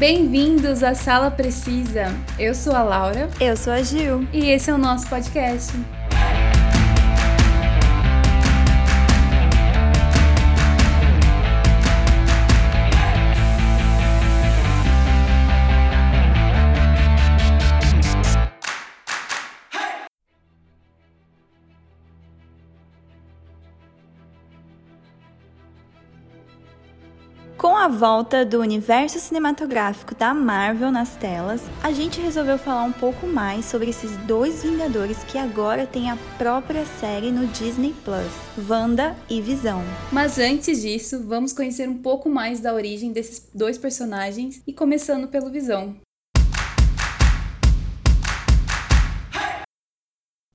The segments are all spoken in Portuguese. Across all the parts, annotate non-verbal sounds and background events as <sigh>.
Bem-vindos à Sala Precisa. Eu sou a Laura. Eu sou a Gil. E esse é o nosso podcast. Volta do universo cinematográfico da Marvel nas telas, a gente resolveu falar um pouco mais sobre esses dois Vingadores que agora têm a própria série no Disney Plus, Wanda e Visão. Mas antes disso, vamos conhecer um pouco mais da origem desses dois personagens e começando pelo Visão.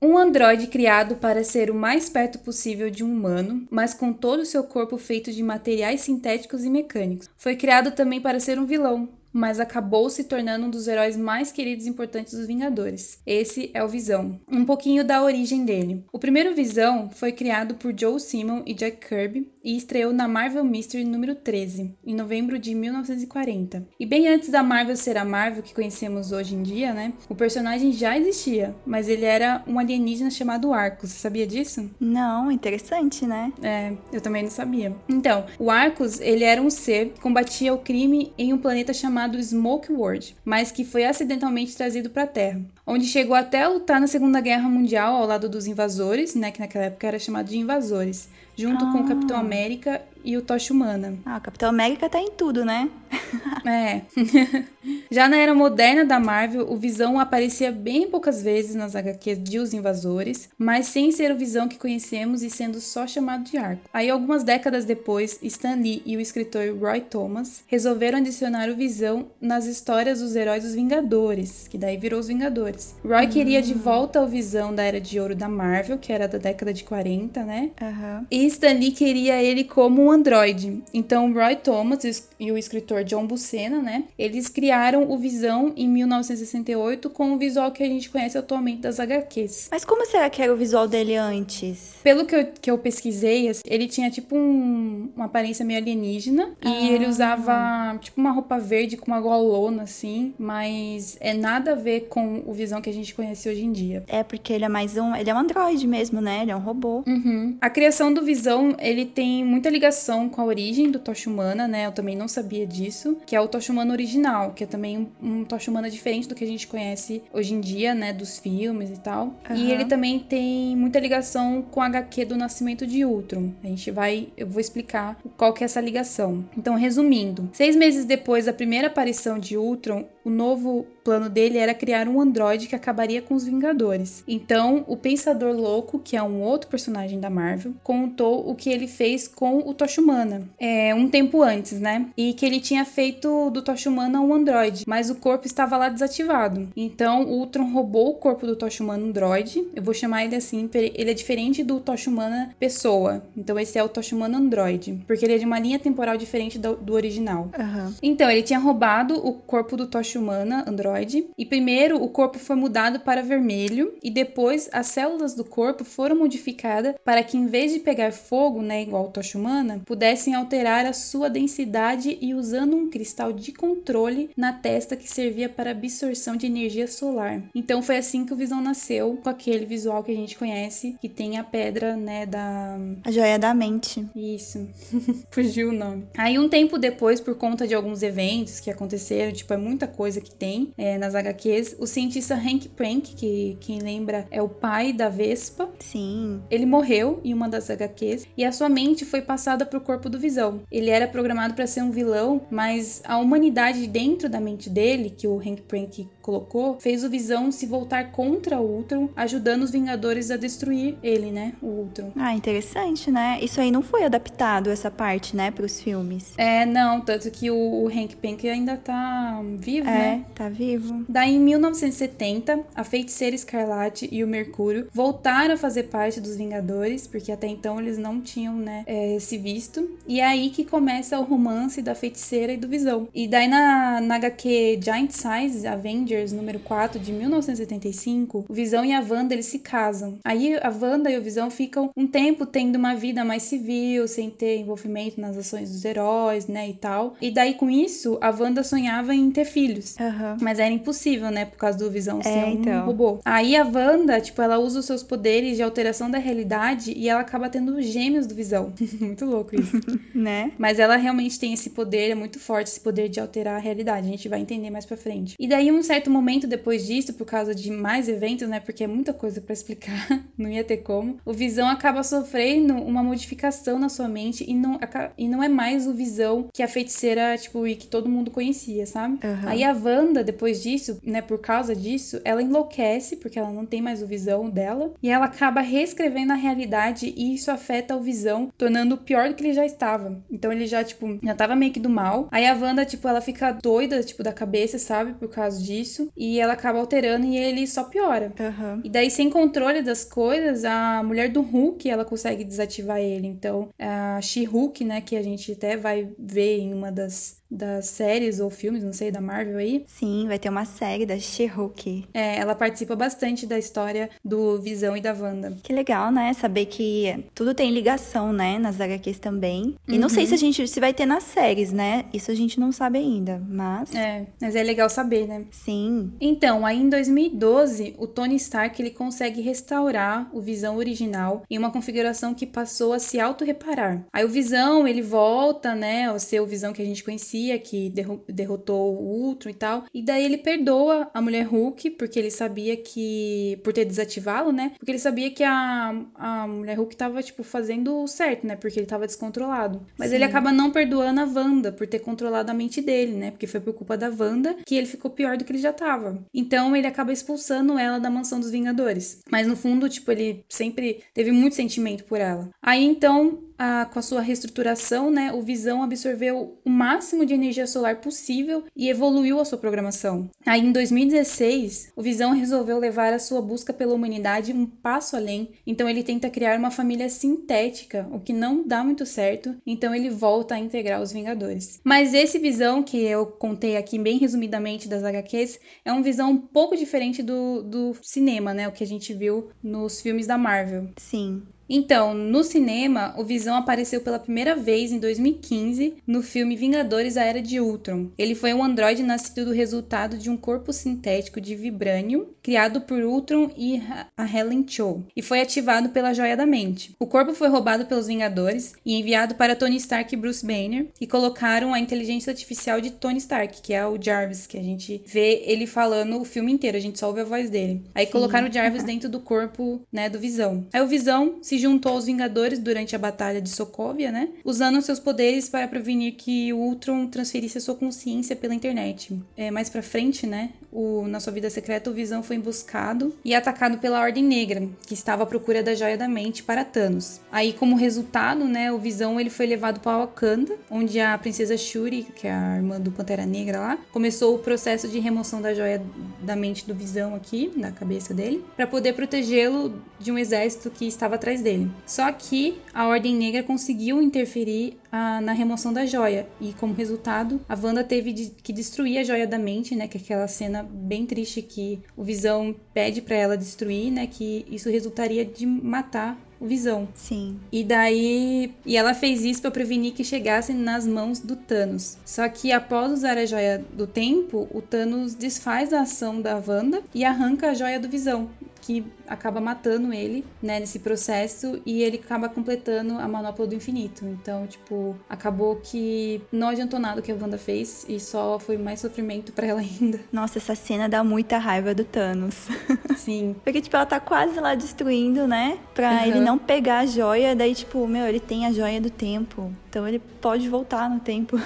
Um androide criado para ser o mais perto possível de um humano, mas com todo o seu corpo feito de materiais sintéticos e mecânicos. Foi criado também para ser um vilão, mas acabou se tornando um dos heróis mais queridos e importantes dos Vingadores. Esse é o Visão. Um pouquinho da origem dele. O primeiro Visão foi criado por Joe Simon e Jack Kirby e estreou na Marvel Mystery número 13, em novembro de 1940. E bem antes da Marvel ser a Marvel que conhecemos hoje em dia, né? O personagem já existia, mas ele era um alienígena chamado Arcus. Você sabia disso? Não, interessante, né? É, eu também não sabia. Então, o Arcus, ele era um ser que combatia o crime em um planeta chamado chamado Smoke World, mas que foi acidentalmente trazido para a Terra, onde chegou até a lutar na Segunda Guerra Mundial ao lado dos invasores, né, que naquela época era chamado de invasores, junto ah. com o Capitão América e o Tocha Humana. Ah, o Capitão América tá em tudo, né? <laughs> é. <laughs> Já na era moderna da Marvel, o Visão aparecia bem poucas vezes nas HQs de Os Invasores, mas sem ser o Visão que conhecemos e sendo só chamado de Arco. Aí, algumas décadas depois, Stan Lee e o escritor Roy Thomas resolveram adicionar o Visão nas histórias dos heróis dos Vingadores, que daí virou os Vingadores. Roy hum. queria de volta o Visão da Era de Ouro da Marvel, que era da década de 40, né? Uhum. E Stan Lee queria ele como um Android. Então, Roy Thomas e o escritor John Buscema, né, eles criaram o Visão em 1968 com o visual que a gente conhece atualmente das HQs. Mas como será que era o visual dele antes? Pelo que eu, que eu pesquisei, ele tinha tipo um, uma aparência meio alienígena ah. e ele usava tipo uma roupa verde com uma golona assim, mas é nada a ver com o Visão que a gente conhece hoje em dia. É porque ele é mais um, ele é um androide mesmo, né? Ele é um robô. Uhum. A criação do Visão, ele tem muita ligação com a origem do Tocha Humana, né? Eu também não sabia disso, que é o Tocha Humana original, que é também um, um Tocha Humana diferente do que a gente conhece hoje em dia, né? Dos filmes e tal. Uhum. E ele também tem muita ligação com a HQ do Nascimento de Ultron. A gente vai, eu vou explicar qual que é essa ligação. Então, resumindo, seis meses depois da primeira aparição de Ultron, o novo plano dele era criar um androide que acabaria com os Vingadores. Então, o Pensador Louco, que é um outro personagem da Marvel, contou o que ele fez com o Tocha Humana, é, um tempo antes, né? E que ele tinha feito do Tocha Humana um androide, mas o corpo estava lá desativado. Então, o Ultron roubou o corpo do Tocha Humana androide. Eu vou chamar ele assim, ele é diferente do Tocha Humana pessoa. Então, esse é o Tocha Humana androide, porque ele é de uma linha temporal diferente do, do original. Uhum. Então, ele tinha roubado o corpo do Tocha Humana androide e primeiro o corpo foi mudado para vermelho e depois as células do corpo foram modificadas para que em vez de pegar fogo, né, igual o Tocha Humana, pudessem alterar a sua densidade e usando um cristal de controle na testa que servia para absorção de energia solar. Então foi assim que o Visão nasceu, com aquele visual que a gente conhece, que tem a pedra, né, da... A joia da mente. Isso. <laughs> Fugiu o nome. Aí um tempo depois, por conta de alguns eventos que aconteceram, tipo, é muita coisa que tem é, nas HQs, o cientista Hank Prank, que quem lembra é o pai da Vespa. Sim. Ele morreu em uma das HQs e a sua mente foi passada para o corpo do Visão. Ele era programado para ser um vilão, mas a humanidade dentro da mente dele, que o Hank Prank colocou, fez o Visão se voltar contra o Ultron, ajudando os Vingadores a destruir ele, né? O Ultron. Ah, interessante, né? Isso aí não foi adaptado, essa parte, né, para os filmes. É, não, tanto que o, Hank Prank ainda tá vivo, é, né? tá vivo. Daí, em 1970, a Feiticeira Escarlate e o Mercúrio voltaram a fazer parte dos Vingadores, porque até então eles não tinham, né, é, se visto visto. E é aí que começa o romance da feiticeira e do Visão. E daí na, na HQ Giant Size Avengers Avengers número 4 de 1975, o Visão e a Wanda eles se casam. Aí a Wanda e o Visão ficam um tempo tendo uma vida mais civil, sem ter envolvimento nas ações dos heróis, né, e tal. E daí com isso, a Wanda sonhava em ter filhos. Uhum. Mas era impossível, né, por causa do Visão ser É, um então. robô. Aí a Wanda, tipo, ela usa os seus poderes de alteração da realidade e ela acaba tendo gêmeos do Visão. <laughs> Muito louco isso. <laughs> Né? Mas ela realmente tem esse poder, é muito forte esse poder de alterar a realidade. A gente vai entender mais pra frente. E daí, um certo momento depois disso, por causa de mais eventos, né? Porque é muita coisa pra explicar, <laughs> não ia ter como. O Visão acaba sofrendo uma modificação na sua mente e não, e não é mais o Visão que a feiticeira, tipo, e que todo mundo conhecia, sabe? Aham. Aí a Wanda, depois disso, né, por causa disso, ela enlouquece, porque ela não tem mais o visão dela, e ela acaba reescrevendo a realidade e isso afeta o visão, tornando pior do que ele já estava. Então ele já, tipo, já tava meio que do mal. Aí a Wanda, tipo, ela fica doida, tipo, da cabeça, sabe, por causa disso, e ela acaba alterando e ele só piora. Aham. E daí, sem controle das coisas, a mulher do Hulk, ela consegue desativar ele. Então, a She-Hulk, né, que a gente até vai ver em uma das, das séries ou filmes, não sei, da Marvel aí, Sim, vai ter uma série da She-Hulk. é, ela participa bastante da história do Visão e da Wanda. Que legal, né? Saber que tudo tem ligação, né? Nas HQs também. E não sei se a gente se vai ter nas séries, né? Isso a gente não sabe ainda, mas É, mas é legal saber, né? sim. Então, aí em 2012, o Tony Stark ele consegue restaurar o Visão original em uma configuração que passou a se auto-reparar. Aí o Visão, ele volta, né, o Visão que a gente conhecia, que derro- derrotou o Ultron e tal. E daí ele perdoa a mulher Hulk, porque ele sabia que... Por ter desativá-lo, né? Porque ele sabia que a, a mulher Hulk tava, tipo, fazendo certo, né? Porque ele tava descontrolado. Mas Sim. ele acaba não perdoando a Wanda por ter controlado a mente dele, né? Porque foi por culpa da Wanda que ele ficou pior do que ele já tava. Então ele acaba expulsando ela da mansão dos Vingadores. Mas no fundo, tipo, ele sempre teve muito sentimento por ela. Aí então, a- com a sua reestruturação, né, o Visão absorveu o máximo de energia solar possível e evoluiu a sua programação. Aí em 2016, o Visão resolveu levar a sua busca pela humanidade um passo além. Então ele tenta criar uma família sintética, o que não dá muito certo. Então ele volta a integrar os Vingadores. Mas esse Visão que eu contei aqui bem resumidamente das HQs é um Visão um pouco diferente do, do cinema, né, o que a gente viu nos filmes da Marvel. Sim. Então, no cinema, o Visão apareceu pela primeira vez em 2015 no filme Vingadores A Era de Ultron. Ele foi um androide nascido do resultado de um corpo sintético de vibrânio criado por Ultron e a Helen Cho e foi ativado pela Joia da Mente. O corpo foi roubado pelos Vingadores e enviado para Tony Stark e Bruce Banner e colocaram a inteligência artificial de Tony Stark, que é o Jarvis, que a gente vê ele falando o filme inteiro, a gente só ouve a voz dele. Aí Sim. colocaram o Jarvis dentro do corpo, né, do Visão. Aí o Visão se juntou aos Vingadores durante a batalha de Sokovia, né, usando seus poderes para prevenir que o Ultron transferisse a sua consciência pela internet. É, mais pra frente, né, o, na sua vida secreta, o Visão foi emboscado e atacado pela Ordem Negra, que estava à procura da Joia da Mente para Thanos. Aí, como resultado, né, o Visão ele foi levado para Wakanda, onde a princesa Shuri, que é a irmã do Pantera Negra lá, começou o processo de remoção da Joia da Mente do Visão aqui, na cabeça dele, para poder protegê-lo de um exército que estava atrás dele. Só que a Ordem Negra conseguiu interferir ah, na remoção da joia e, como resultado, a Wanda teve de- que destruir a Joia da Mente, né, que é aquela cena bem triste que o Visão pede para ela destruir, né, que isso resultaria de matar o Visão. Sim. E daí. E ela fez isso pra prevenir que chegassem nas mãos do Thanos. Só que após usar a joia do tempo, o Thanos desfaz a ação da Wanda e arranca a joia do Visão. Que acaba matando ele, né, nesse processo, e ele acaba completando a manopla do infinito. Então, tipo, acabou que não adiantou nada o que a Wanda fez e só foi mais sofrimento pra ela <laughs> ainda. Nossa, essa cena dá muita raiva do Thanos. <laughs> Sim. Porque, tipo, ela tá quase lá destruindo, né? Pra Uhum. ele não pegar a joia. Daí, tipo, meu, ele tem a joia do tempo. Então ele pode voltar no tempo. <laughs>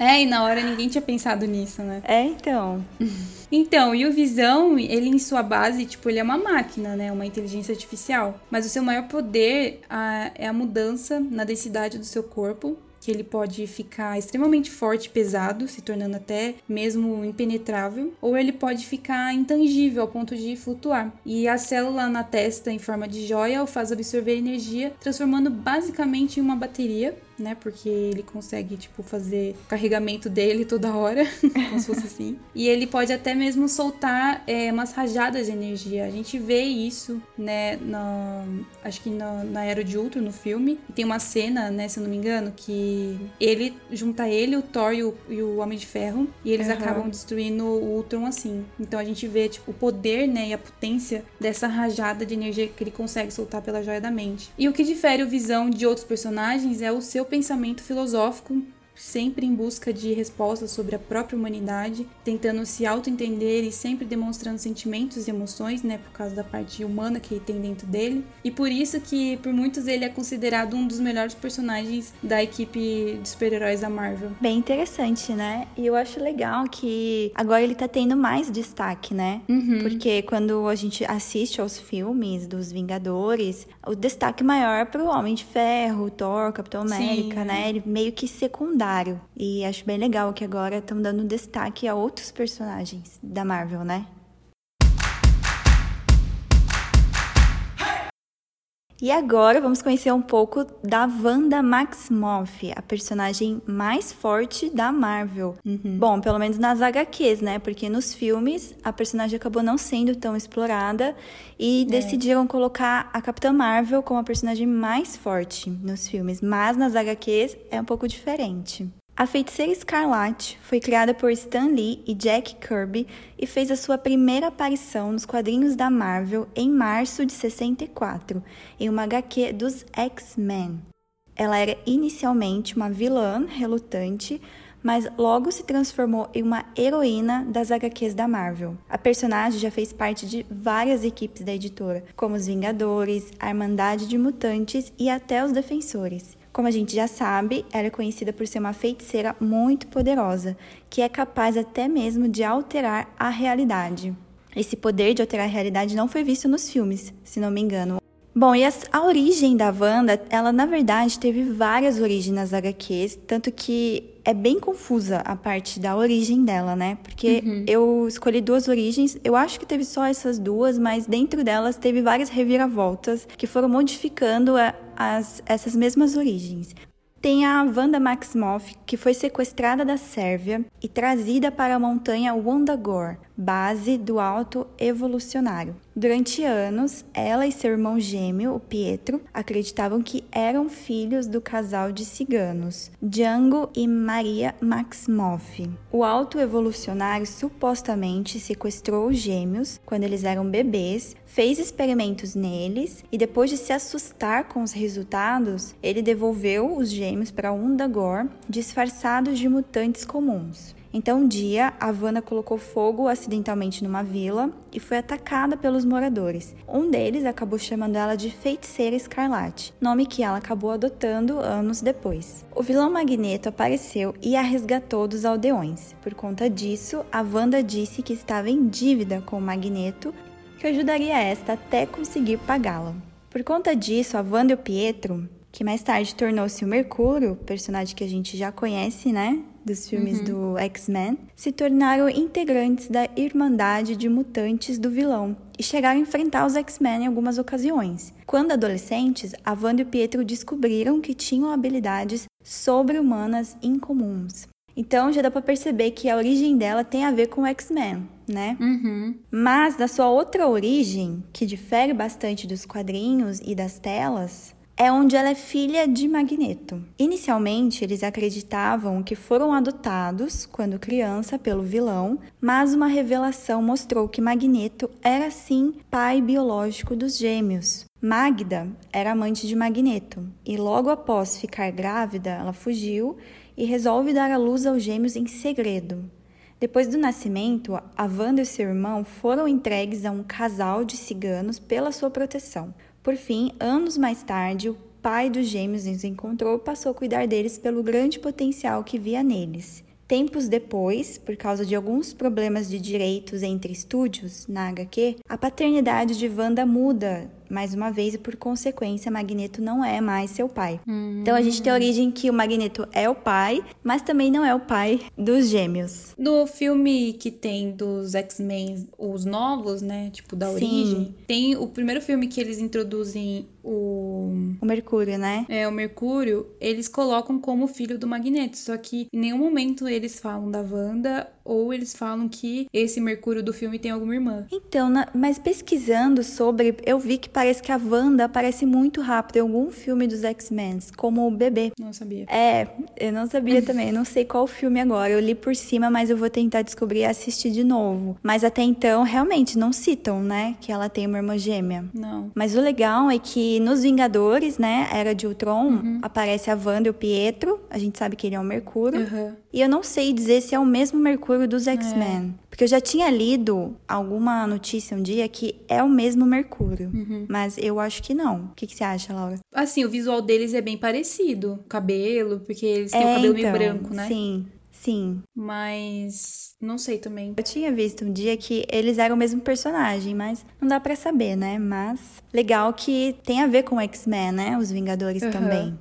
É, e na hora ninguém tinha pensado nisso, né? É, então. <laughs> Então, e o Visão, ele em sua base, tipo, ele é uma máquina, né? Uma inteligência artificial. Mas o seu maior poder ah, é a mudança na densidade do seu corpo. Que ele pode ficar extremamente forte e pesado, se tornando até mesmo impenetrável, ou ele pode ficar intangível ao ponto de flutuar. E a célula na testa, em forma de joia, o faz absorver energia, transformando basicamente em uma bateria né? Porque ele consegue, tipo, fazer o carregamento dele toda hora, <laughs> como se fosse assim. E ele pode até mesmo soltar é, umas rajadas de energia. A gente vê isso, né? Na, acho que na, na Era de Ultron, no filme. Tem uma cena, né, se eu não me engano, que ele junta ele, o Thor e o, e o Homem de Ferro, e eles uhum. acabam destruindo o Ultron assim. Então a gente vê, tipo, o poder, né, e a potência dessa rajada de energia que ele consegue soltar pela joia da mente. E o que difere o Visão de outros personagens é o seu pensamento filosófico sempre em busca de respostas sobre a própria humanidade, tentando se auto-entender e sempre demonstrando sentimentos e emoções, né, por causa da parte humana que tem dentro dele. E por isso que por muitos ele é considerado um dos melhores personagens da equipe de super-heróis da Marvel. Bem interessante, né? E eu acho legal que agora ele tá tendo mais destaque, né? Uhum. Porque quando a gente assiste aos filmes dos Vingadores, o destaque maior é pro Homem de Ferro, Thor, Capitão América, Sim. né? Ele meio que secundário secundário. E acho bem legal que agora estão dando destaque a outros personagens da Marvel, né? E agora vamos conhecer um pouco da Wanda Maximoff, a personagem mais forte da Marvel. Uhum. Bom, pelo menos nas HQs, né? Porque nos filmes a personagem acabou não sendo tão explorada e é. decidiram colocar a Capitã Marvel como a personagem mais forte nos filmes. Mas nas HQs é um pouco diferente. A Feiticeira Escarlate foi criada por Stan Lee e Jack Kirby e fez a sua primeira aparição nos quadrinhos da Marvel em março de 64, em uma HQ dos X-Men. Ela era inicialmente uma vilã relutante, mas logo se transformou em uma heroína das HQs da Marvel. A personagem já fez parte de várias equipes da editora, como os Vingadores, a Irmandade de Mutantes e até os Defensores. Como a gente já sabe, ela é conhecida por ser uma feiticeira muito poderosa, que é capaz até mesmo de alterar a realidade. Esse poder de alterar a realidade não foi visto nos filmes, se não me engano. Bom, e a, a origem da Wanda, ela na verdade teve várias origens nas HQs, tanto que é bem confusa a parte da origem dela, né? Porque uhum. eu escolhi duas origens, eu acho que teve só essas duas, mas dentro delas teve várias reviravoltas que foram modificando a, as, essas mesmas origens. Tem a Wanda Maximoff, que foi sequestrada da Sérvia e trazida para a montanha Wondagore, base do alto evolucionário. Durante anos, ela e seu irmão gêmeo, o Pietro, acreditavam que eram filhos do casal de ciganos, Django e Maria Maximoff. O alto evolucionário supostamente sequestrou os gêmeos quando eles eram bebês, fez experimentos neles e depois de se assustar com os resultados, ele devolveu os gêmeos para Undagor disfarçados de mutantes comuns. Então, um dia, a Havana colocou fogo acidentalmente numa vila e foi atacada pelos moradores. Um deles acabou chamando ela de Feiticeira Escarlate, nome que ela acabou adotando anos depois. O vilão Magneto apareceu e a resgatou dos aldeões. Por conta disso, a Wanda disse que estava em dívida com o Magneto, que ajudaria esta até conseguir pagá-la. Por conta disso, a Wanda e o Pietro, que mais tarde tornou-se o Mercúrio, personagem que a gente já conhece, né? dos filmes uhum. do X-Men, se tornaram integrantes da Irmandade de Mutantes do vilão e chegaram a enfrentar os X-Men em algumas ocasiões. Quando adolescentes, a Wanda e o Pietro descobriram que tinham habilidades sobre-humanas incomuns. Então já dá para perceber que a origem dela tem a ver com o X-Men, né? Uhum. Mas da sua outra origem, que difere bastante dos quadrinhos e das telas, é onde ela é filha de Magneto. Inicialmente, eles acreditavam que foram adotados quando criança pelo vilão, mas uma revelação mostrou que Magneto era sim pai biológico dos gêmeos. Magda era amante de Magneto e logo após ficar grávida, ela fugiu e resolve dar à luz aos gêmeos em segredo. Depois do nascimento, a Wanda e seu irmão foram entregues a um casal de ciganos pela sua proteção. Por fim, anos mais tarde, o pai dos gêmeos os encontrou e passou a cuidar deles pelo grande potencial que via neles. Tempos depois, por causa de alguns problemas de direitos entre estúdios na HQ, a paternidade de Wanda muda mais uma vez, e por consequência, Magneto não é mais seu pai. Hum. Então a gente tem a origem que o Magneto é o pai, mas também não é o pai dos gêmeos. No filme que tem dos X-Men, os novos, né? Tipo, da Sim. origem, tem o primeiro filme que eles introduzem o. O Mercúrio, né? É, o Mercúrio, eles colocam como filho do Magneto. Só que em nenhum momento eles falam da Wanda ou eles falam que esse Mercúrio do filme tem alguma irmã. Então, na... mas pesquisando sobre, eu vi que parece que a Wanda aparece muito rápido em algum filme dos X-Men, como o bebê. Não sabia. É, eu não sabia também. não sei qual filme agora. Eu li por cima, mas eu vou tentar descobrir e assistir de novo. Mas até então, realmente, não citam, né? Que ela tem uma irmã gêmea. Não. Mas o legal é que nos Vingadores, né, Era de Ultron, uhum. aparece a Wanda e o Pietro. A gente sabe que ele é o Mercúrio. Uhum. E eu não sei dizer se é o mesmo Mercúrio dos X-Men. É. Porque eu já tinha lido alguma notícia um dia que é o mesmo Mercúrio. Uhum. Mas eu acho que não. O que, que, você acha, Laura? Assim, o visual deles é bem parecido. O cabelo, porque eles têm é, o cabelo então, meio branco, né? Sim. Sim. Mas não sei também. Eu tinha visto um dia que eles eram o mesmo personagem, mas não dá para saber, né? Mas legal que tem a ver com X-Men, né? Os Vingadores uhum. também.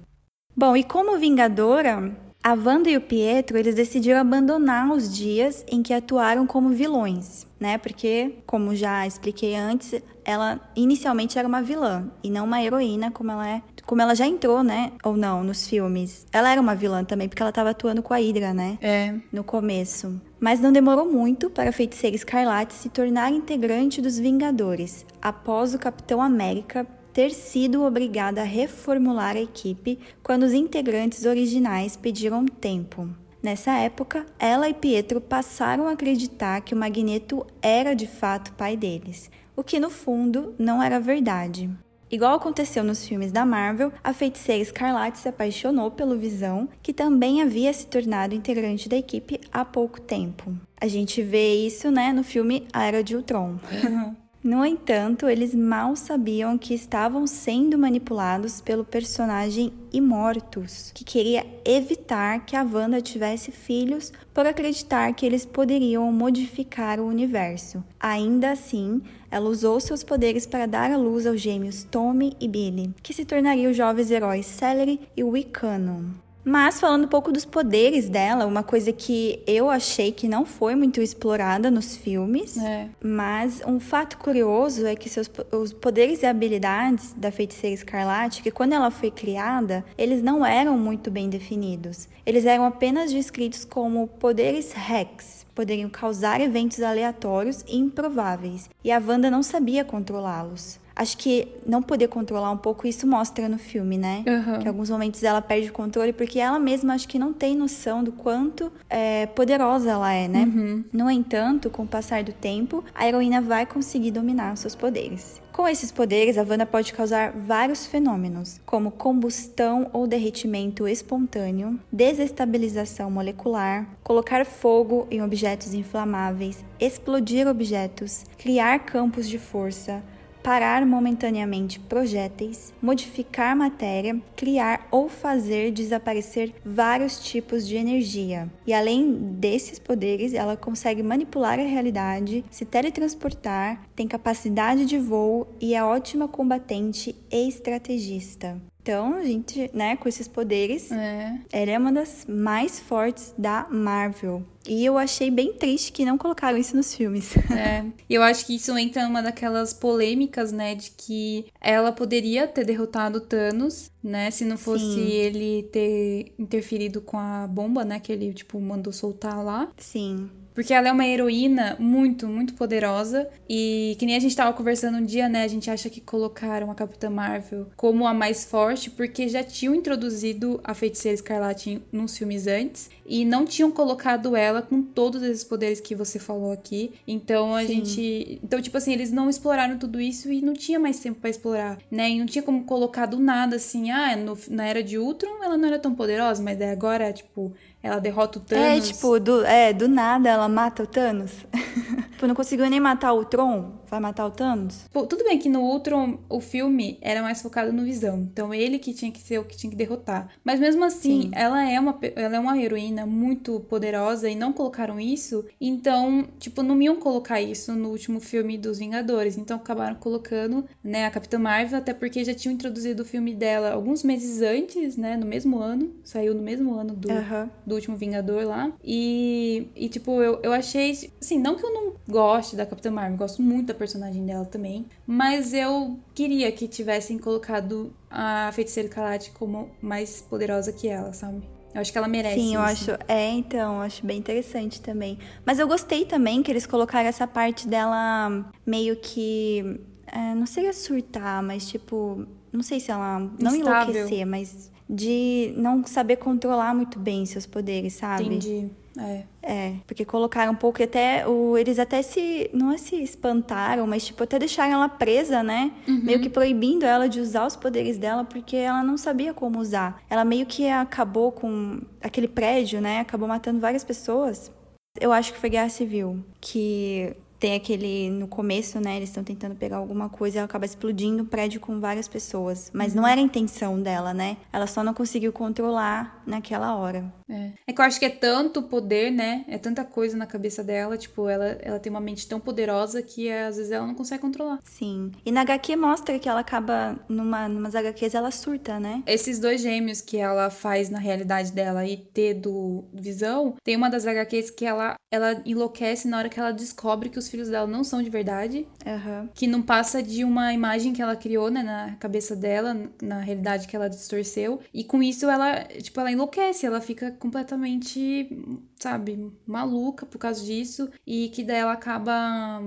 Bom, e como Vingadora, a Wanda e o Pietro, eles decidiram abandonar os dias em que atuaram como vilões, né? Porque, como já expliquei antes, ela inicialmente era uma vilã e não uma heroína como ela é como ela já entrou, né? Ou não, nos filmes. Ela era uma vilã também, porque ela estava atuando com a Hydra, né? É. No começo. Mas não demorou muito para a feiticeira Escarlate se tornar integrante dos Vingadores, após o Capitão América ter sido obrigada a reformular a equipe quando os integrantes originais pediram tempo. Nessa época, ela e Pietro passaram a acreditar que o Magneto era de fato pai deles, o que no fundo não era verdade. Igual aconteceu nos filmes da Marvel, a feiticeira Escarlate se apaixonou pelo Visão, que também havia se tornado integrante da equipe há pouco tempo. A gente vê isso, né, no filme A Era de Ultron. <laughs> No entanto, eles mal sabiam que estavam sendo manipulados pelo personagem Imortus, que queria evitar que a Wanda tivesse filhos por acreditar que eles poderiam modificar o universo. Ainda assim, ela usou seus poderes para dar à luz aos gêmeos Tommy e Billy, que se tornariam jovens heróis Celery e Wiccanon. Mas falando um pouco dos poderes dela, uma coisa que eu achei que não foi muito explorada nos filmes, é. mas um fato curioso é que seus, os poderes e habilidades da feiticeira Escarlate, que quando ela foi criada, eles não eram muito bem definidos. Eles eram apenas descritos como poderes Rex, poderiam causar eventos aleatórios e improváveis, e a Wanda não sabia controlá-los acho que não poder controlar um pouco isso mostra no filme, né? Uhum. Que em alguns momentos ela perde o controle porque ela mesma acho que não tem noção do quanto é, poderosa ela é, né? Uhum. No entanto, com o passar do tempo, a heroína vai conseguir dominar os seus poderes. Com esses poderes, a Wanda pode causar vários fenômenos, como combustão ou derretimento espontâneo, desestabilização molecular, colocar fogo em objetos inflamáveis, explodir objetos, criar campos de força, parar momentaneamente projéteis, modificar matéria, criar ou fazer desaparecer vários tipos de energia. E além desses poderes, ela consegue manipular a realidade, se teletransportar, tem capacidade de voo e é ótima combatente e estrategista. Então, a gente, né, com esses poderes, é. ela é uma das mais fortes da Marvel. E eu achei bem triste que não colocaram isso nos filmes. <laughs> É. E eu acho que isso entra numa daquelas polêmicas, né, de que ela poderia ter derrotado Thanos, né, se não fosse Sim. ele ter interferido com a bomba, né, que ele, tipo, mandou soltar lá. Sim. Porque ela é uma heroína muito, muito poderosa. E que nem a gente tava conversando um dia, né? A gente acha que colocaram a Capitã Marvel como a mais forte, porque já tinham introduzido a feiticeira Escarlate nos filmes antes. E não tinham colocado ela com todos esses poderes que você falou aqui. Então a Sim. gente. Então, tipo assim, eles não exploraram tudo isso e não tinha mais tempo para explorar, né? E não tinha como colocar do nada assim, ah, no, na era de Ultron ela não era tão poderosa, mas agora, tipo, ela derrota o é, Thanos. É, tipo, do, é, do nada ela mata o Thanos. <laughs> tipo, não conseguiu nem matar o Tron, vai matar o Thanos. Pô, tudo bem que no Ultron o filme era mais focado no Visão. Então ele que tinha que ser o que tinha que derrotar. Mas mesmo assim, ela é, uma, ela é uma heroína muito poderosa e não colocaram isso, então, tipo, não iam colocar isso no último filme dos Vingadores. Então acabaram colocando, né, a Capitã Marvel, até porque já tinham introduzido o filme dela alguns meses antes, né, no mesmo ano. Saiu no mesmo ano do, Aham. Do último Vingador lá. E, e tipo, eu, eu achei. Assim, não que eu não goste da Capitã Marvel, gosto muito da personagem dela também. Mas eu queria que tivessem colocado a Feiticeira Escarlate como mais poderosa que ela, sabe? Eu acho que ela merece. Sim, eu isso. acho. É, então, eu acho bem interessante também. Mas eu gostei também que eles colocaram essa parte dela meio que. é, não seria surtar, mas tipo. Não sei se ela. Não Instável. enlouquecer, mas de não saber controlar muito bem seus poderes, sabe? Entendi. É. É, porque colocaram um pouco e até o, eles até se não é se espantaram, mas tipo até deixaram ela presa, né? Meio que proibindo ela de usar os poderes dela porque ela não sabia como usar. Ela meio que acabou com aquele prédio, né? Acabou matando várias pessoas. Eu acho que foi Guerra Civil, que tem aquele no começo, né? Eles estão tentando pegar alguma coisa e ela acaba explodindo o prédio com várias pessoas, mas não era a intenção dela, né? Ela só não conseguiu controlar naquela hora. É. é que eu acho que é tanto poder, né? É tanta coisa na cabeça dela. Tipo, ela, ela tem uma mente tão poderosa que é, às vezes ela não consegue controlar. Sim. E na HQ mostra que ela acaba, numa, numas HQs, ela surta, né? Esses dois gêmeos que ela faz na realidade dela e ter do Visão, tem uma das HQs que ela, ela enlouquece na hora que ela descobre que os filhos dela não são de verdade. Aham. Que não passa de uma imagem que ela criou, né, na cabeça dela, na realidade que ela distorceu. E com isso ela, tipo, ela enlouquece, ela fica completamente, sabe, maluca por causa disso. E que daí ela acaba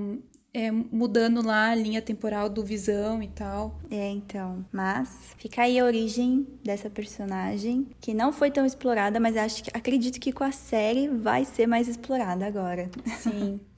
é, mudando lá a linha temporal do Visão e tal. É, então. Mas fica aí a origem dessa personagem, que não foi tão explorada, mas acho que acredito que com a série vai ser mais explorada agora. Sim. <laughs>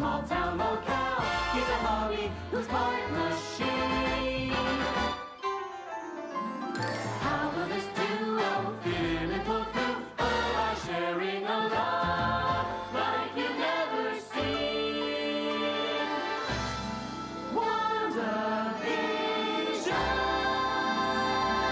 small town locale. A part machine. How will this duo feel and pull through? Oh, sharing a love like you've never seen.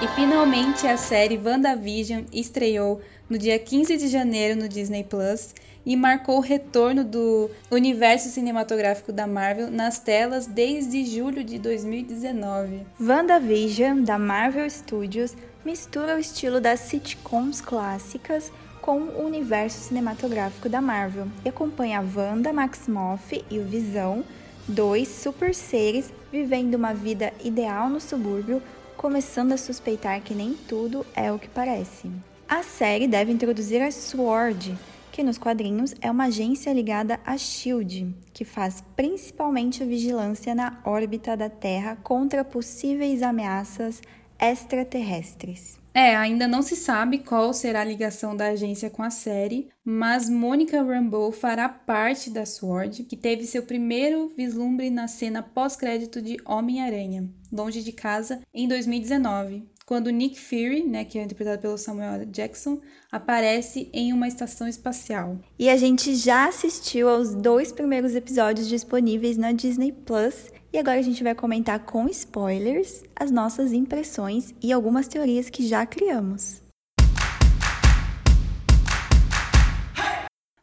E finalmente a série WandaVision estreou no dia 15 de janeiro no Disney Plus e marcou o retorno do universo cinematográfico da Marvel nas telas desde julho de 2019. WandaVision, da Marvel Studios, mistura o estilo das sitcoms clássicas com o universo cinematográfico da Marvel e acompanha a Wanda Maximoff e o Visão, dois super seres vivendo uma vida ideal no subúrbio, começando a suspeitar que nem tudo é o que parece. A série deve introduzir a SWORD, que nos quadrinhos é uma agência ligada à SHIELD, que faz principalmente vigilância na órbita da Terra contra possíveis ameaças extraterrestres. É, ainda não se sabe qual será a ligação da agência com a série, mas Monica Rambeau fará parte da SWORD, que teve seu primeiro vislumbre na cena pós-crédito de Homem-Aranha, Longe de Casa, em 2019, quando Nick Fury, né, que é interpretado pelo Samuel. Jackson, aparece em uma estação espacial. E a gente já assistiu aos dois primeiros episódios disponíveis na Disney Plus. E agora a gente vai comentar com spoilers as nossas impressões e algumas teorias que já criamos.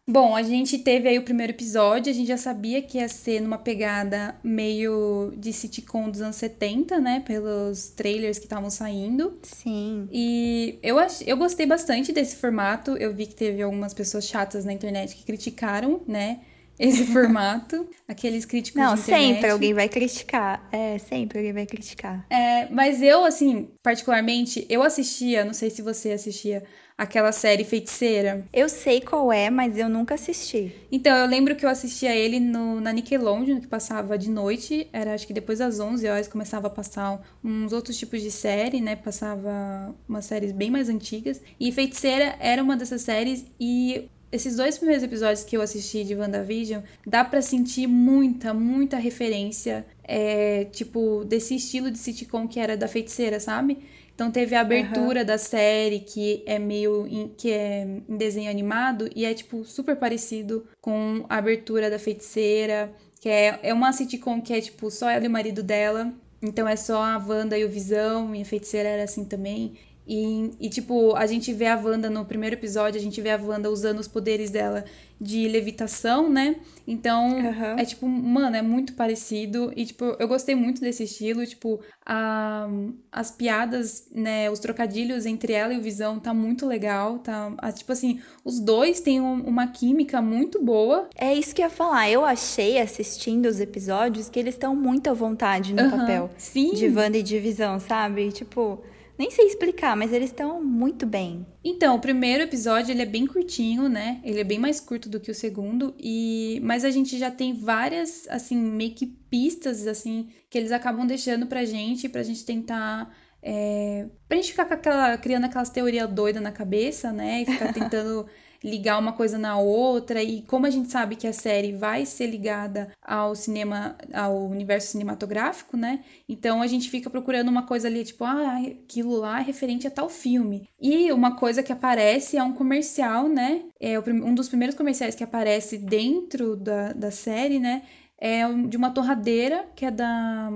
Bom, a gente teve aí o primeiro episódio, a gente já sabia que ia ser numa pegada meio de sitcom dos anos 70, né? Pelos trailers que estavam saindo. Sim. E eu, ach... eu gostei bastante desse formato. Eu vi que teve algumas pessoas chatas na internet que criticaram, né? Esse <laughs> formato. Aqueles críticos Não, de internet. sempre alguém vai criticar. É, sempre alguém vai criticar. É, mas eu, assim, particularmente, eu assistia, não sei se você assistia, aquela série Feiticeira. Eu sei qual é, mas eu nunca assisti. Então, eu lembro que eu assistia ele no, na Nickelodeon, que passava de noite, era acho que depois das 11 horas começava a passar uns outros tipos de série, né? Passava umas séries bem mais antigas. E Feiticeira era uma dessas séries e esses dois primeiros episódios que eu assisti de WandaVision, dá pra sentir muita, muita referência, é, tipo, desse estilo de sitcom que era da feiticeira, sabe? Então teve a abertura da série, que é meio em, que é em desenho animado, e é, tipo, super parecido com a abertura da feiticeira, que é, é uma sitcom que é, tipo, só ela e o marido dela. Então é só a Wanda e o Visão, e a feiticeira era assim também. E, e, tipo, a gente vê a Wanda no primeiro episódio, a gente vê a Wanda usando os poderes dela de levitação, né? Então, Aham. é tipo, mano, é muito parecido. E, tipo, eu gostei muito desse estilo. Tipo, a, as piadas, né? Os trocadilhos entre ela e o Visão tá muito legal. Tá, a- tipo assim, os dois têm um- uma química muito boa. É isso que eu ia falar. Eu achei, assistindo os episódios, que eles estão muito à vontade no Aham, papel Sim. de Wanda e de Visão, sabe? Tipo, nem sei explicar, mas eles estão muito bem. Então, o primeiro episódio ele é bem curtinho, né? Ele é bem mais curto do que o segundo e mas a gente já tem várias assim meio que pistas assim que eles acabam deixando pra gente pra gente tentar é... pra gente ficar com aquela criando aquelas teorias doidas na cabeça, né? E ficar <laughs> tentando ligar uma coisa na outra e como a gente sabe que a série vai ser ligada ao cinema, ao universo cinematográfico, né? Então a gente fica procurando uma coisa ali, tipo, ah, aquilo lá é referente a tal filme. E uma coisa que aparece é um comercial, né? É um dos primeiros comerciais que aparece dentro da, da série, né? É de uma torradeira que é da,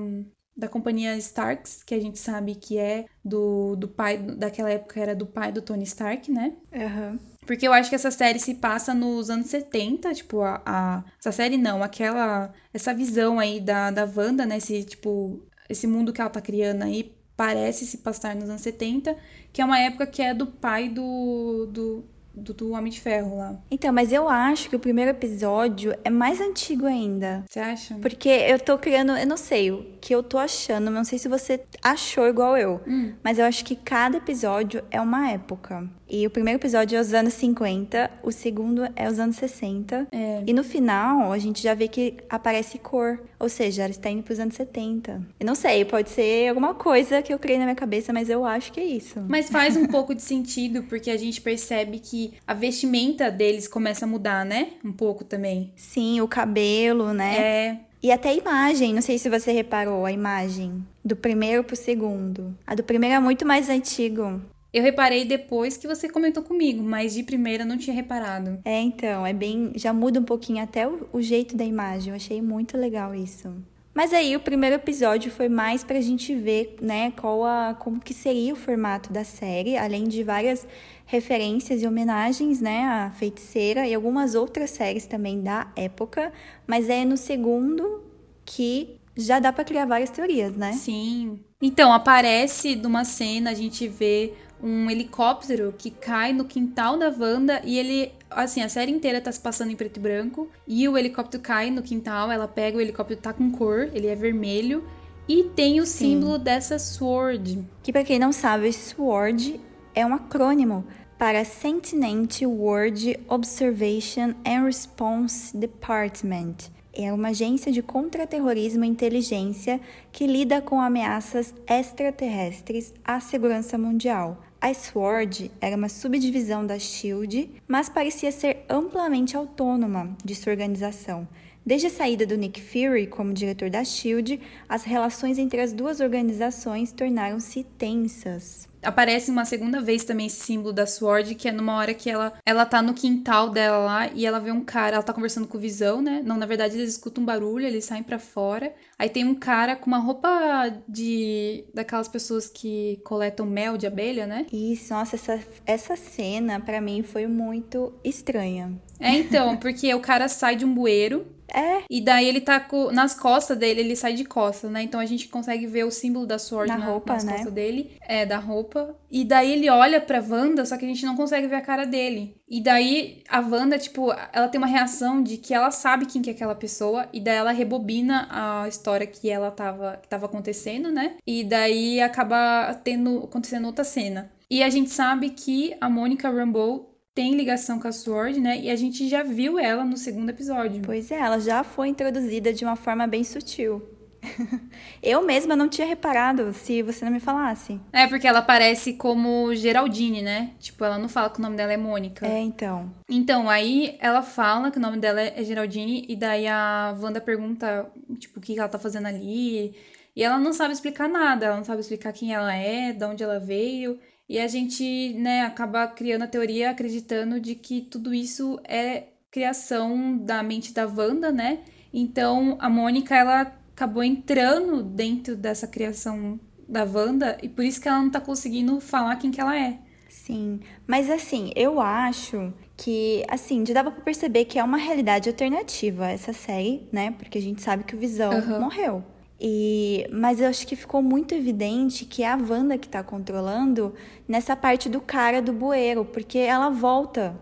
da companhia Starks, que a gente sabe que é do, do pai, daquela época era do pai do Tony Stark, né? Aham. Porque eu acho que essa série se passa nos anos 70, tipo, a, a- essa série não, aquela, essa visão aí da, da Wanda, né, esse, tipo, esse mundo que ela tá criando aí, parece se passar nos anos 70, que é uma época que é do pai do, do, do, do Homem de Ferro lá. Então, mas eu acho que o primeiro episódio é mais antigo ainda. Você acha? Porque eu tô criando, eu não sei o que eu tô achando, não sei se você achou igual eu, Hum. mas eu acho que cada episódio é uma época. E o primeiro episódio é os anos 50, o segundo é os anos 60. É. E no final, a gente já vê que aparece cor, ou seja, ela está indo pros anos 70. Eu não sei, pode ser alguma coisa que eu criei na minha cabeça, mas eu acho que é isso. Mas faz um pouco de sentido, porque a gente percebe que a vestimenta deles começa a mudar, né? Um pouco também. Sim, o cabelo, né? É, E até a imagem, não sei se você reparou a imagem do primeiro pro segundo. A do primeiro é muito mais antigo. Eu reparei depois que você comentou comigo, mas de primeira não tinha reparado. É, então, é bem. Já muda um pouquinho até o, o jeito da imagem. Eu achei muito legal isso. Mas aí o primeiro episódio foi mais pra gente ver, né, qual a, como que seria o formato da série, além de várias referências e homenagens, né, à feiticeira e algumas outras séries também da época. Mas é no segundo que já dá pra criar várias teorias, né? Sim. Então, aparece numa cena, a gente vê um helicóptero que cai no quintal da Wanda e ele, assim, a série inteira tá se passando em preto e branco e o helicóptero cai no quintal, ela pega o helicóptero tá com cor, ele é vermelho e tem o Sim. símbolo dessa sword. Que pra quem não sabe, SWORD é um acrônimo para Sentinent World Observation and Response Department. É uma agência de contra-terrorismo e inteligência que lida com ameaças extraterrestres à segurança mundial. A SWORD era uma subdivisão da SHIELD, mas parecia ser amplamente autônoma de sua organização. Desde a saída do Nick Fury como diretor da SHIELD, as relações entre as duas organizações tornaram-se tensas. Aparece uma segunda vez também esse símbolo da Sword, que é numa hora que ela, ela tá no quintal dela lá e ela vê um cara, ela tá conversando com o Visão, né? Não, na verdade eles escutam um barulho, eles saem pra fora. Aí tem um cara com uma roupa de daquelas pessoas que coletam mel de abelha, né? Isso, nossa, essa, essa cena pra mim foi muito estranha. É então, porque o cara sai de um bueiro É, e daí ele tá co- nas costas dele, ele sai de costas, né? Então a gente consegue ver o símbolo da Sword Na roupa, nas né? costas dele, é, da roupa. E daí ele olha pra Wanda, só que a gente não consegue ver a cara dele. E daí a Wanda, tipo, ela tem uma reação de que ela sabe quem que é aquela pessoa, e daí ela rebobina a história que ela tava, que tava acontecendo, né? E daí acaba tendo, acontecendo outra cena. E a gente sabe que a Mônica Rambeau tem ligação com a Sword, né? E a gente já viu ela no segundo episódio. pois é, ela já foi introduzida de uma forma bem sutil. <laughs> Eu mesma não tinha reparado se você não me falasse. É, porque ela aparece como Geraldine, né? Tipo, ela não fala que o nome dela é Mônica. É, então. Então, aí ela fala que o nome dela é Geraldine, e daí a Wanda pergunta, tipo, o que ela tá fazendo ali. E ela não sabe explicar nada, ela não sabe explicar quem ela é, de onde ela veio. E a gente, né, acaba criando a teoria acreditando de que tudo isso é criação da mente da Wanda, né? Então, a Mônica, ela acabou entrando dentro dessa criação da Wanda, e por isso que ela não tá conseguindo falar quem que ela é. Sim, mas assim, eu acho que, assim, já dava pra perceber que é uma realidade alternativa essa série, né? Porque a gente sabe que o Visão Aham. morreu. E, mas eu acho que ficou muito evidente que é a Wanda que tá controlando nessa parte do cara do bueiro, porque ela volta,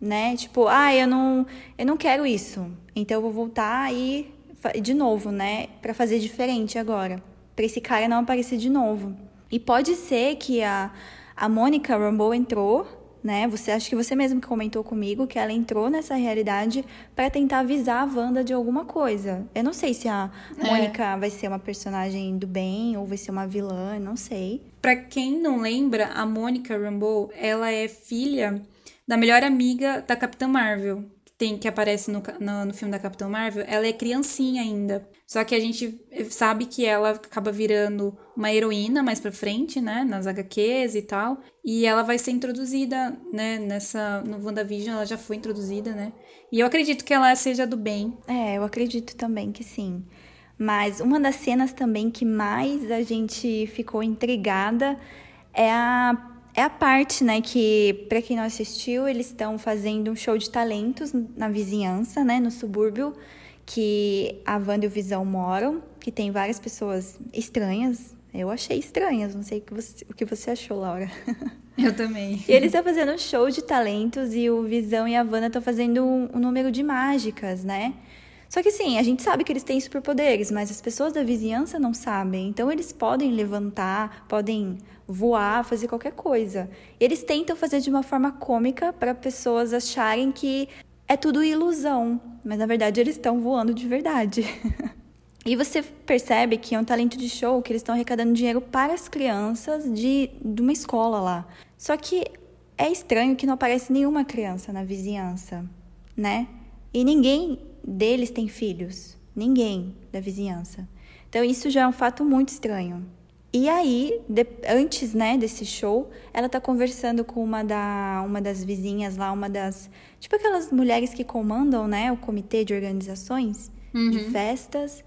né? Tipo, ah, eu não, eu não quero isso. Então eu vou voltar e de novo, né? Pra fazer diferente agora. Pra esse cara não aparecer de novo. E pode ser que a, a Mônica Rambeau entrou, né? Você acha que você mesmo que comentou comigo que ela entrou nessa realidade pra tentar avisar a Wanda de alguma coisa. Eu não sei se a É. Mônica vai ser uma personagem do bem ou vai ser uma vilã, não sei. Pra quem não lembra, a Mônica Rambeau, ela é filha da melhor amiga da Capitã Marvel, tem que aparece no, no, no filme da Capitã Marvel. Ela é criancinha ainda. Só que a gente sabe que ela acaba virando uma heroína mais pra frente, né, nas HQs e tal, e ela vai ser introduzida, né, nessa no WandaVision, ela já foi introduzida, né? E eu acredito que ela seja do bem. É, eu acredito também que sim. Mas uma das cenas também que mais a gente ficou intrigada é a, é a parte, né, que, pra quem não assistiu, eles estão fazendo um show de talentos na vizinhança, né, no subúrbio, que a Wanda e o Visão moram, que tem várias pessoas estranhas. Eu achei estranhas, não sei o que você, o que você achou, Laura. <laughs> Eu também. E eles estão fazendo um show de talentos e o Visão e a Wanda estão fazendo um, um número de mágicas, né? Só que assim, a gente sabe que eles têm superpoderes, mas as pessoas da vizinhança não sabem. Então eles podem levantar, podem voar, fazer qualquer coisa. Eles tentam fazer de uma forma cômica para pessoas acharem que é tudo ilusão, mas na verdade eles estão voando de verdade. <laughs> E você percebe que é um talento de show que eles estão arrecadando dinheiro para as crianças de, de uma escola lá. Só que é estranho que não aparece nenhuma criança na vizinhança, né? E ninguém deles tem filhos. Ninguém da vizinhança. Então isso já é um fato muito estranho. E aí, de- antes, né, desse show, ela tá conversando com uma, da, uma das vizinhas lá, uma das. Tipo aquelas mulheres que comandam, né, o comitê de organizações de festas.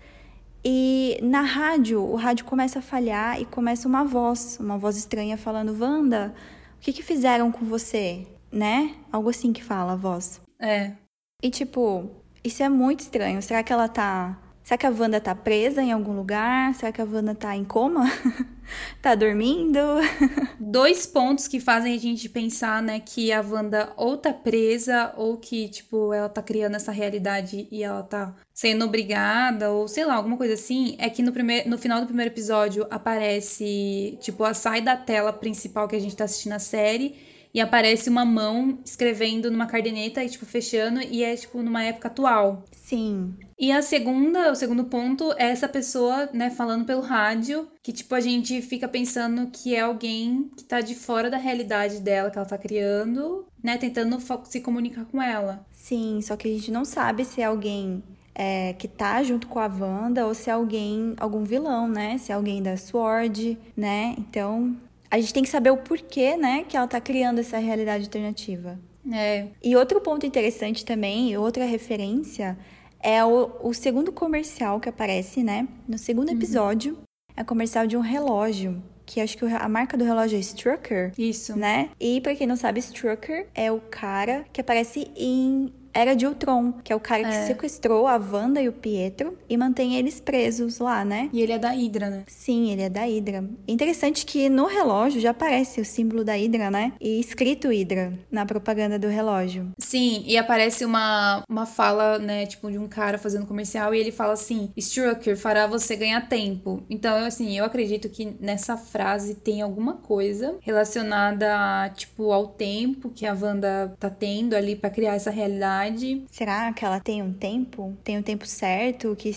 E na rádio, o rádio começa a falhar e começa uma voz, uma voz estranha falando: Wanda, o que, que fizeram com você? Né? Algo assim que fala a voz. É. E tipo, isso é muito estranho. Será que ela tá. Será que a Wanda tá presa em algum lugar? Será que a Wanda tá em coma? <laughs> tá dormindo? <laughs> dois pontos que fazem a gente pensar, né, que a Wanda ou tá presa, ou que, tipo, ela tá criando essa realidade e ela tá sendo obrigada, ou sei lá, alguma coisa assim, é que no, primeiro, no final do primeiro episódio aparece, tipo, ela sai da tela principal que a gente tá assistindo a série e aparece uma mão escrevendo numa cardeneta e, tipo, fechando, e é, tipo, numa época atual. Sim. E a segunda, o segundo ponto é essa pessoa, né, falando pelo rádio, que tipo a gente fica pensando que é alguém que tá de fora da realidade dela, que ela tá criando, né, tentando se comunicar com ela. Sim, só que a gente não sabe se é alguém é, que tá junto com a Wanda ou se é alguém, algum vilão, né? Se é alguém da SWORD, né? Então, a gente tem que saber o porquê, né, que ela tá criando essa realidade alternativa. É, E outro ponto interessante também, outra referência, é o, o segundo comercial que aparece, né? No segundo episódio, é o comercial de um relógio. Que acho que a marca do relógio é Strucker, isso. né? E pra quem não sabe, Strucker é o cara que aparece em Era de Ultron, que é o cara que É. sequestrou a Wanda e o Pietro e mantém eles presos lá, né? E ele é da Hydra, né? Sim, ele é da Hydra. Interessante que no relógio já aparece o símbolo da Hydra, né? E escrito Hydra na propaganda do relógio. Sim, e aparece uma, uma fala, né, tipo, de um cara fazendo comercial e ele fala assim: Strucker fará você ganhar tempo. Então, assim, eu acredito que nessa frase tem alguma coisa relacionada, tipo, ao tempo que a Wanda tá tendo ali pra criar essa realidade Será que ela tem um tempo? Tem um tempo certo? Que,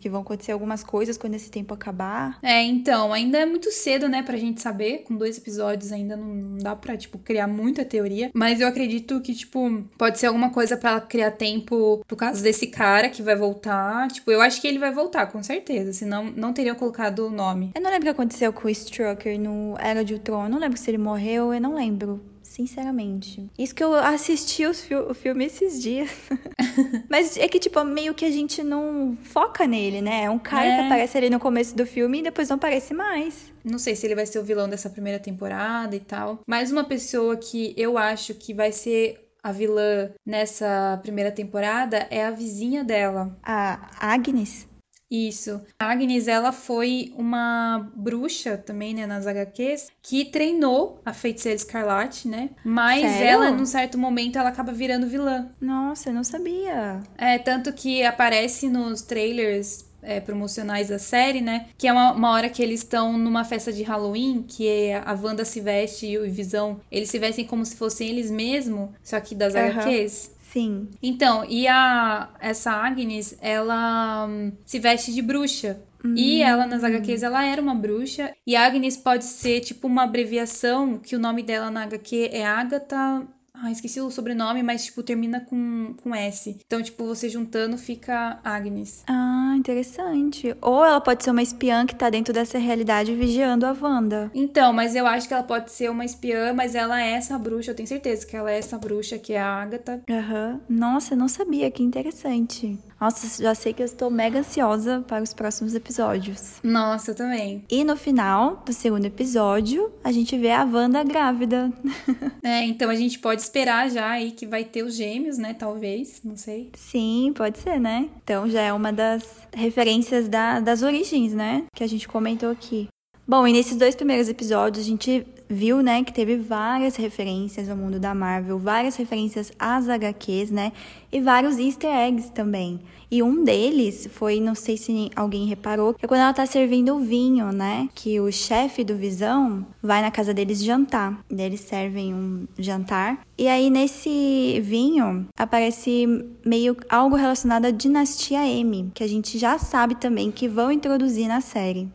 que vão acontecer algumas coisas quando esse tempo acabar? É, então, ainda é muito cedo, né, pra gente saber. Com dois episódios ainda não dá pra, tipo, criar muita teoria. Mas eu acredito que, tipo, pode ser alguma coisa pra ela criar tempo por causa desse cara que vai voltar. Tipo, eu acho que ele vai voltar, com certeza. Senão, não teriam colocado o nome. Eu não lembro o que aconteceu com o Strucker no Era de Ultron. Eu não lembro se ele morreu, eu não lembro. Sinceramente. Isso que eu assisti os fi- o filme esses dias. <laughs> Mas é que, tipo, meio que a gente não foca nele, né? É um cara É. que aparece ali no começo do filme e depois não aparece mais. Não sei se ele vai ser o vilão dessa primeira temporada e tal. Mais uma pessoa que eu acho que vai ser a vilã nessa primeira temporada é a vizinha dela. A Agnes. Isso. A Agnes, ela foi uma bruxa também, né, nas HQs, que treinou a feiticeira Escarlate, né? Mas Sério? ela, num certo momento, ela acaba virando vilã. Nossa, eu não sabia. É, tanto que aparece nos trailers é, promocionais da série, né? Que é uma, uma hora que eles estão numa festa de Halloween, que é a Wanda se veste e o Visão, eles se vestem como se fossem eles mesmos, só que das Aham. HQs. Sim. Então, e a essa Agnes, ela hum, se veste de bruxa. E ela, nas HQs, ela era uma bruxa. E Agnes pode ser, tipo, uma abreviação, que o nome dela na HQ é Agatha... Ah, esqueci o sobrenome, mas, tipo, termina com, com S. Então, tipo, você juntando fica Agnes. Ah, interessante. Ou ela pode ser uma espiã que tá dentro dessa realidade vigiando a Wanda. Então, mas eu acho que ela pode ser uma espiã, mas ela é essa bruxa. Eu tenho certeza que ela é essa bruxa, que é a Agatha. Aham. Nossa, eu não sabia, que interessante. Nossa, já sei que eu estou mega ansiosa para os próximos episódios. Nossa, eu também. E no final do segundo episódio, a gente vê a Wanda grávida. <laughs> É, então a gente pode esperar já aí que vai ter os gêmeos, né? Talvez, não sei. Sim, pode ser, né? Então já é uma das referências da- das origens, né? Que a gente comentou aqui. Bom, e nesses dois primeiros episódios a gente viu, né, que teve várias referências ao mundo da Marvel, várias referências às HQs, né, e vários easter eggs também. E um deles foi, não sei se alguém reparou, é quando ela tá servindo o vinho, né, que o chefe do Visão vai na casa deles jantar. Eles servem um jantar. E aí nesse vinho aparece meio algo relacionado à dinastia M, que a gente já sabe também que vão introduzir na série.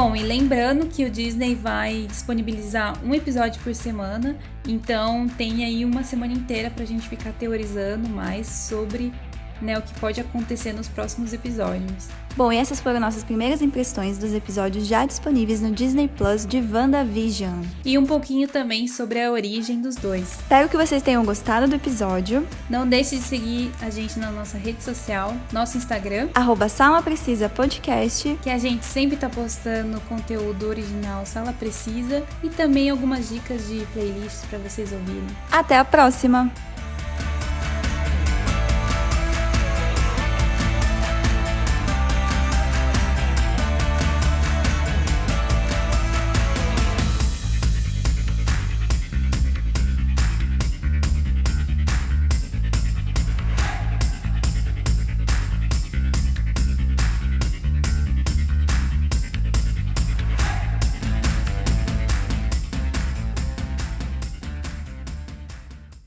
Bom, e lembrando que o Disney vai disponibilizar um episódio por semana, então tem aí uma semana inteira pra gente ficar teorizando mais sobre né, o que pode acontecer nos próximos episódios. Bom, e essas foram nossas primeiras impressões dos episódios já disponíveis no Disney Plus de WandaVision. E um pouquinho também sobre a origem dos dois. Espero que vocês tenham gostado do episódio. Não deixe de seguir a gente na nossa rede social, nosso Instagram, Arroba Sala Precisa Podcast. que a gente sempre tá postando conteúdo original Sala Precisa e também algumas dicas de playlists para vocês ouvirem. Até a próxima!